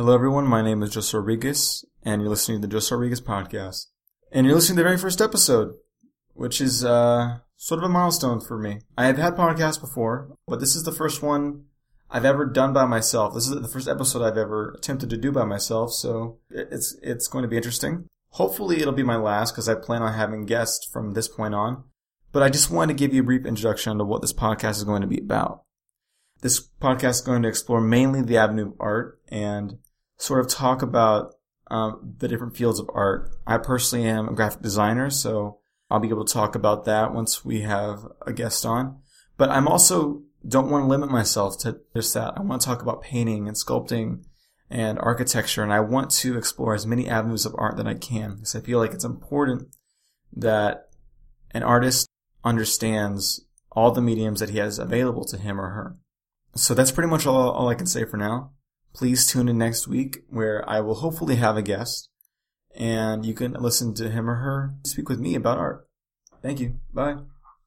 Hello, everyone. My name is Joseph Rodriguez, and you're listening to the Joseph Rodriguez podcast. And you're listening to the very first episode, which is uh, sort of a milestone for me. I have had podcasts before, but this is the first one I've ever done by myself. This is the first episode I've ever attempted to do by myself, so it's it's going to be interesting. Hopefully, it'll be my last because I plan on having guests from this point on. But I just wanted to give you a brief introduction to what this podcast is going to be about. This podcast is going to explore mainly the avenue of art and sort of talk about um, the different fields of art. I personally am a graphic designer, so I'll be able to talk about that once we have a guest on. But I'm also don't want to limit myself to just that. I want to talk about painting and sculpting and architecture, and I want to explore as many avenues of art that I can because I feel like it's important that an artist understands all the mediums that he has available to him or her. So that's pretty much all, all I can say for now. Please tune in next week where I will hopefully have a guest and you can listen to him or her speak with me about art. Thank you. Bye.